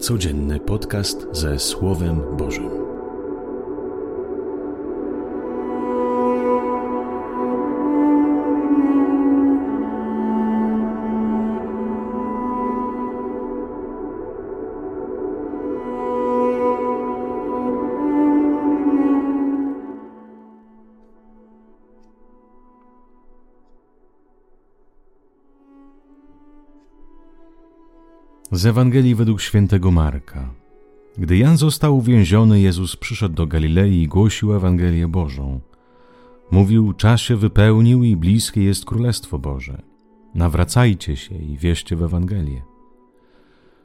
Codzienny podcast ze Słowem Bożym. Z Ewangelii według świętego Marka. Gdy Jan został uwięziony, Jezus przyszedł do Galilei i głosił Ewangelię Bożą. Mówił, czas się wypełnił i bliskie jest Królestwo Boże. Nawracajcie się i wierzcie w Ewangelię.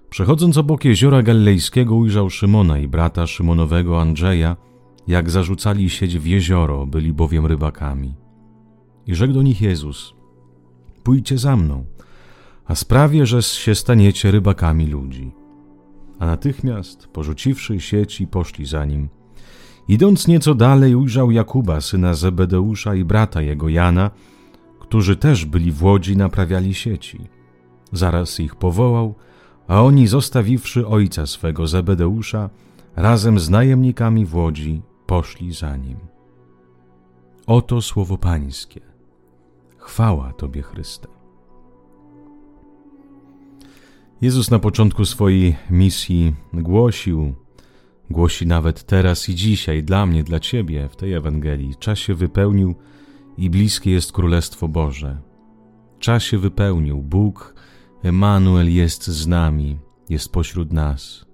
Przechodząc obok jeziora galilejskiego ujrzał Szymona i brata Szymonowego Andrzeja, jak zarzucali sieć w jezioro, byli bowiem rybakami. I rzekł do nich Jezus, pójdźcie za mną – a sprawię, że się staniecie rybakami ludzi. A natychmiast, porzuciwszy sieci, poszli za nim. Idąc nieco dalej, ujrzał Jakuba, syna Zebedeusza i brata jego Jana, którzy też byli w łodzi, naprawiali sieci. Zaraz ich powołał, a oni, zostawiwszy ojca swego Zebedeusza, razem z najemnikami w łodzi, poszli za nim. Oto słowo Pańskie. Chwała Tobie, Chryste. Jezus na początku swojej misji głosił, głosi nawet teraz i dzisiaj, dla mnie, dla Ciebie, w tej Ewangelii. Czas się wypełnił i bliskie jest Królestwo Boże. Czas się wypełnił. Bóg, Emanuel jest z nami, jest pośród nas.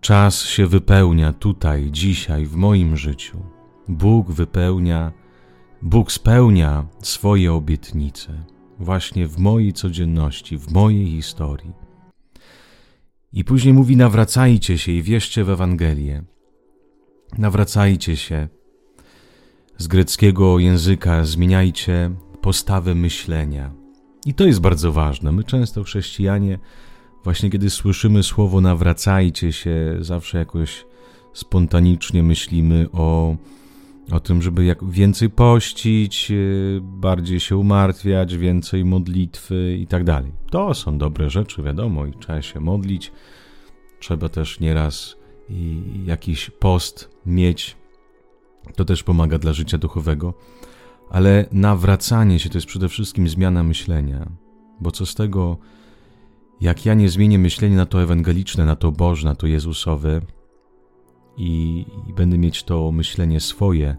Czas się wypełnia tutaj, dzisiaj, w moim życiu. Bóg wypełnia, Bóg spełnia swoje obietnice właśnie w mojej codzienności, w mojej historii. I później mówi: nawracajcie się i wierzcie w Ewangelię. Nawracajcie się. Z greckiego języka zmieniajcie postawę myślenia. I to jest bardzo ważne. My często, chrześcijanie, właśnie kiedy słyszymy słowo nawracajcie się, zawsze jakoś spontanicznie myślimy o o tym, żeby jak więcej pościć, y, bardziej się umartwiać, więcej modlitwy i tak dalej. To są dobre rzeczy, wiadomo, i trzeba się modlić. Trzeba też nieraz i jakiś post mieć. To też pomaga dla życia duchowego. Ale nawracanie się to jest przede wszystkim zmiana myślenia. Bo co z tego, jak ja nie zmienię myślenia na to ewangeliczne, na to Boże, na to Jezusowe, i, i będę mieć to myślenie swoje.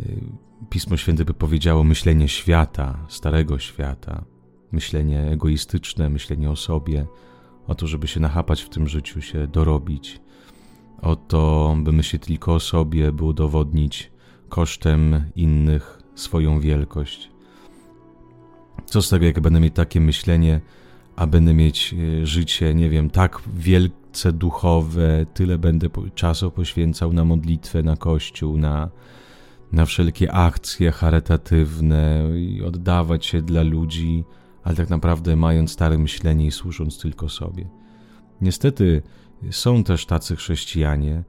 Y, Pismo Święte by powiedziało myślenie świata, starego świata, myślenie egoistyczne, myślenie o sobie, o to, żeby się nachapać w tym życiu, się dorobić, o to, by myśleć tylko o sobie, by udowodnić kosztem innych swoją wielkość. Co z tego, jak będę mieć takie myślenie, a będę mieć y, życie, nie wiem, tak wielkie, duchowe, tyle będę czasu poświęcał na modlitwę, na kościół, na, na wszelkie akcje charytatywne i oddawać się dla ludzi, ale tak naprawdę mając stare myślenie i służąc tylko sobie. Niestety są też tacy chrześcijanie,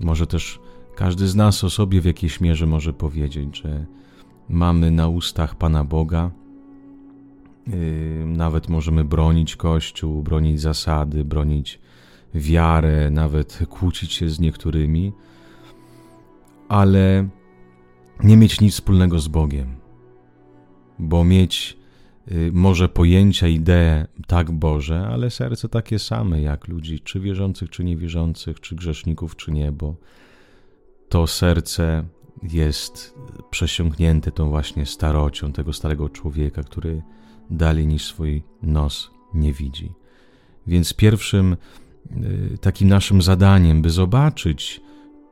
może też każdy z nas o sobie w jakiejś mierze może powiedzieć, że mamy na ustach Pana Boga, nawet możemy bronić Kościół, bronić zasady, bronić wiarę, nawet kłócić się z niektórymi, ale nie mieć nic wspólnego z Bogiem, bo mieć y, może pojęcia, idee tak Boże, ale serce takie same jak ludzi, czy wierzących, czy niewierzących, czy grzeszników, czy nie, bo to serce jest przesiąknięte tą właśnie starocią tego starego człowieka, który dalej niż swój nos nie widzi. Więc pierwszym y, takim naszym zadaniem, by zobaczyć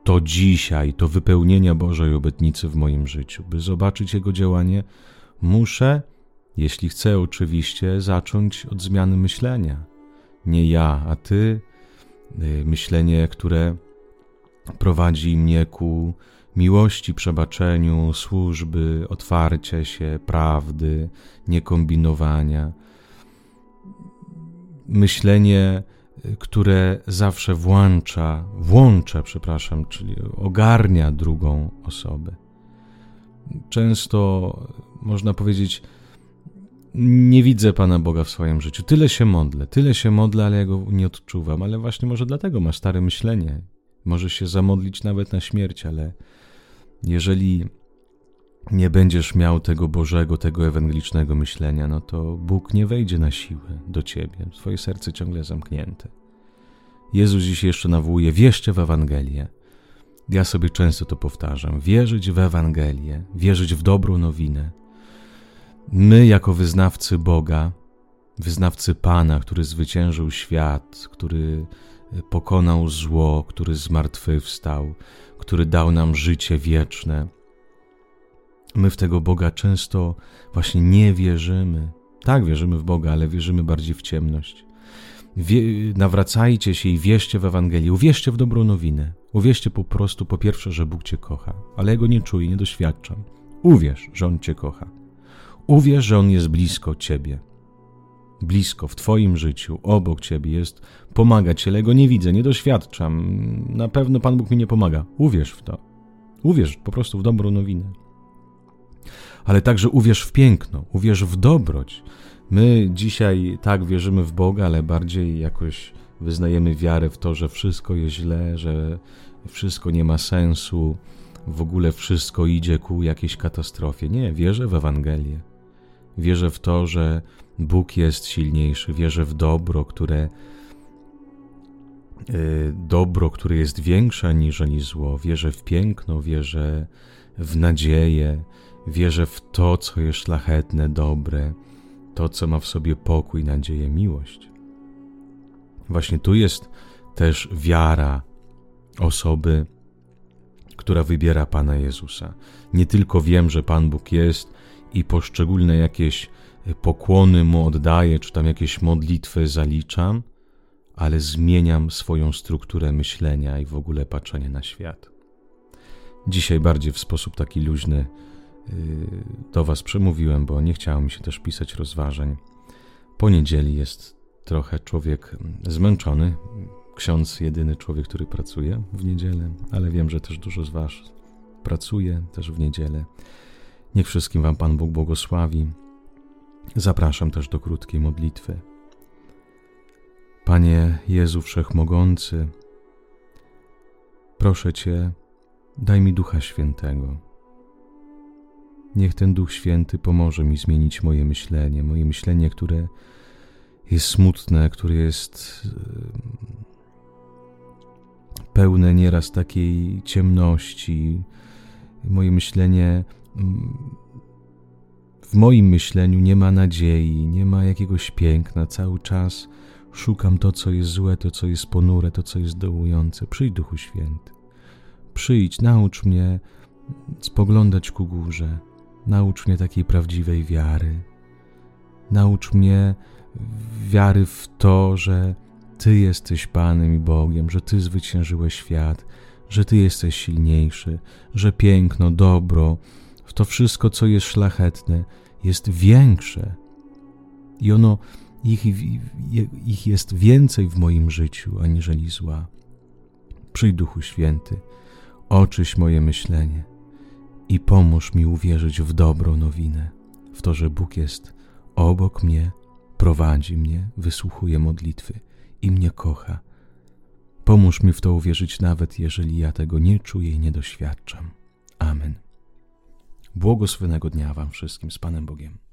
to dzisiaj, to wypełnienie Bożej obietnicy w moim życiu, by zobaczyć Jego działanie, muszę, jeśli chcę oczywiście, zacząć od zmiany myślenia. Nie ja, a Ty. Y, myślenie, które prowadzi mnie ku miłości, przebaczeniu, służby, otwarcia się, prawdy, niekombinowania. Myślenie, które zawsze włącza, włącza, przepraszam, czyli ogarnia drugą osobę. Często można powiedzieć, nie widzę Pana Boga w swoim życiu. Tyle się modlę, tyle się modlę, ale ja go nie odczuwam. Ale właśnie może dlatego masz stare myślenie. Możesz się zamodlić nawet na śmierć, ale jeżeli nie będziesz miał tego Bożego, tego ewangelicznego myślenia, no to Bóg nie wejdzie na siłę do ciebie. Twoje serce ciągle zamknięte. Jezus dziś jeszcze nawołuje, wierzcie w Ewangelię. Ja sobie często to powtarzam. Wierzyć w Ewangelię, wierzyć w dobrą nowinę. My, jako wyznawcy Boga, wyznawcy Pana, który zwyciężył świat, który pokonał zło, który zmartwychwstał, który dał nam życie wieczne, my w tego Boga często właśnie nie wierzymy. Tak, wierzymy w Boga, ale wierzymy bardziej w ciemność. Wie, nawracajcie się i wierzcie w Ewangelię, uwierzcie w dobrą nowinę. Uwierzcie po prostu, po pierwsze, że Bóg Cię kocha, ale ja Go nie czuję, nie doświadczam. Uwierz, że On Cię kocha. Uwierz, że On jest blisko Ciebie. Blisko w Twoim życiu, obok Ciebie jest, pomaga Ci, ale Go nie widzę, nie doświadczam. Na pewno Pan Bóg mi nie pomaga. Uwierz w to. Uwierz po prostu w dobrą nowinę. Ale także uwierz w piękno, uwierz w dobroć. My dzisiaj tak wierzymy w Boga, ale bardziej jakoś wyznajemy wiarę w to, że wszystko jest źle, że wszystko nie ma sensu, w ogóle wszystko idzie ku jakiejś katastrofie. Nie, wierzę w Ewangelię. Wierzę w to, że Bóg jest silniejszy, wierzę w dobro, które e, dobro, które jest większe niżeli zło. Wierzę w piękno, wierzę w nadzieję, wierzę w to, co jest szlachetne, dobre, to, co ma w sobie pokój, nadzieję, miłość. Właśnie tu jest też wiara osoby, która wybiera Pana Jezusa. Nie tylko wiem, że Pan Bóg jest i poszczególne jakieś pokłony Mu oddaję, czy tam jakieś modlitwy zaliczam, ale zmieniam swoją strukturę myślenia i w ogóle patrzenia na świat. Dzisiaj bardziej w sposób taki luźny yy, do Was przemówiłem, bo nie chciało mi się też pisać rozważań. Po niedzieli jest trochę człowiek zmęczony, ksiądz jedyny człowiek, który pracuje w niedzielę, ale wiem, że też dużo z Was pracuje też w niedzielę. Niech wszystkim Wam Pan Bóg błogosławi. Zapraszam też do krótkiej modlitwy. Panie Jezu Wszechmogący, proszę Cię, daj mi Ducha Świętego. Niech ten Duch Święty pomoże mi zmienić moje myślenie, moje myślenie, które jest smutne, które jest pełne nieraz takiej ciemności. Moje myślenie, w moim myśleniu nie ma nadziei, nie ma jakiegoś piękna. Cały czas szukam to, co jest złe, to, co jest ponure, to, co jest dołujące. Przyjdź, Duchu Święty. Przyjdź, naucz mnie spoglądać ku górze. Naucz mnie takiej prawdziwej wiary. Naucz mnie wiary w to, że Ty jesteś Panem i Bogiem, że Ty zwyciężyłeś świat, że Ty jesteś silniejszy, że piękno, dobro, w to wszystko, co jest szlachetne, jest większe. I ono, ich, ich jest więcej w moim życiu, aniżeli zła. Przyjdź, Duchu Święty, oczyś moje myślenie i pomóż mi uwierzyć w dobrą nowinę, w to, że Bóg jest obok mnie, prowadzi mnie, wysłuchuje modlitwy i mnie kocha. Pomóż mi w to uwierzyć, nawet jeżeli ja tego nie czuję i nie doświadczam. Amen. Błogosławionego dnia Wam wszystkim z Panem Bogiem.